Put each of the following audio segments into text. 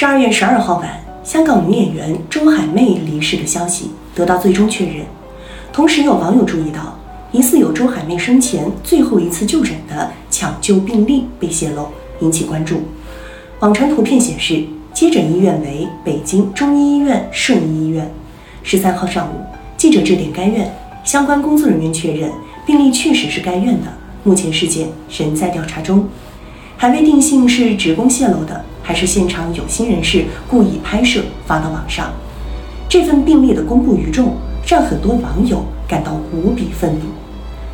十二月十二号晚，香港女演员周海媚离世的消息得到最终确认。同时，有网友注意到，疑似有周海媚生前最后一次就诊的抢救病历被泄露，引起关注。网传图片显示，接诊医院为北京中医医院顺义医院。十三号上午，记者致电该院，相关工作人员确认病历确实是该院的，目前事件仍在调查中，还未定性是职工泄露的。还是现场有心人士故意拍摄发到网上，这份病例的公布于众，让很多网友感到无比愤怒。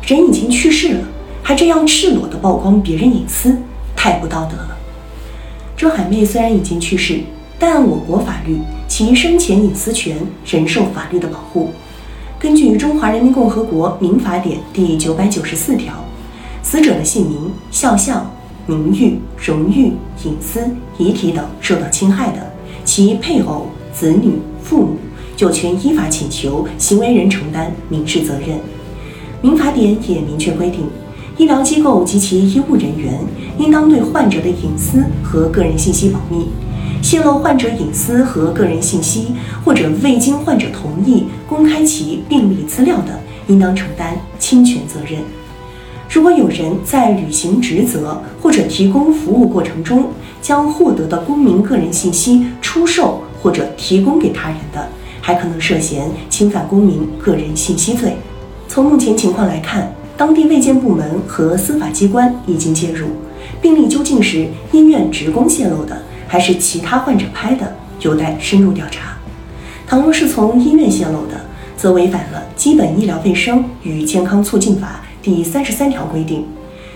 人已经去世了，还这样赤裸地曝光别人隐私，太不道德了。周海媚虽然已经去世，但我国法律，其生前隐私权仍受法律的保护。根据《中华人民共和国民法典》第九百九十四条，死者的姓名、肖像。名誉、荣誉、隐私、遗体等受到侵害的，其配偶、子女、父母有权依法请求行为人承担民事责任。民法典也明确规定，医疗机构及其医务人员应当对患者的隐私和个人信息保密，泄露患者隐私和个人信息或者未经患者同意公开其病历资料的，应当承担侵权责任。如果有人在履行职责或者提供服务过程中，将获得的公民个人信息出售或者提供给他人的，还可能涉嫌侵犯公民个人信息罪。从目前情况来看，当地卫健部门和司法机关已经介入，病例究竟是医院职工泄露的，还是其他患者拍的，有待深入调查。倘若是从医院泄露的，则违反了《基本医疗卫生与健康促进法》。第三十三条规定，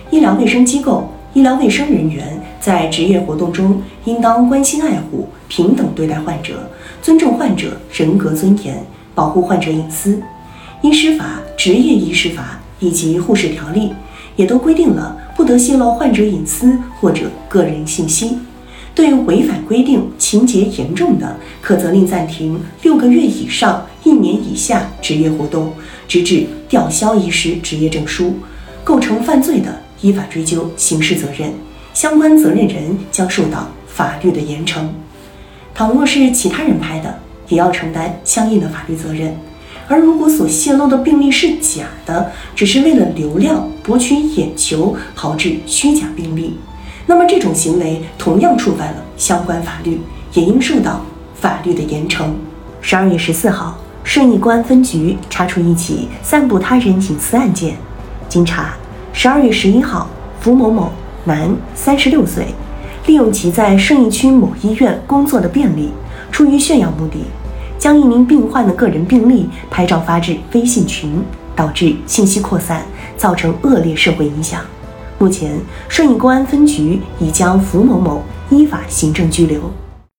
医疗卫生机构、医疗卫生人员在职业活动中，应当关心爱护、平等对待患者，尊重患者人格尊严，保护患者隐私。医师法、职业医师法以及护士条例也都规定了不得泄露患者隐私或者个人信息。对违反规定、情节严重的，可责令暂停六个月以上一年以下职业活动，直至吊销医师执业证书。构成犯罪的，依法追究刑事责任，相关责任人将受到法律的严惩。倘若是其他人拍的，也要承担相应的法律责任。而如果所泄露的病例是假的，只是为了流量、博取眼球，炮制虚假病例。那么这种行为同样触犯了相关法律，也应受到法律的严惩。十二月十四号，顺义公安分局查处一起散布他人隐私案件。经查，十二月十一号，符某某，男，三十六岁，利用其在顺义区某医院工作的便利，出于炫耀目的，将一名病患的个人病历拍照发至微信群，导致信息扩散，造成恶劣社会影响。目前，顺义公安分局已将符某某依法行政拘留。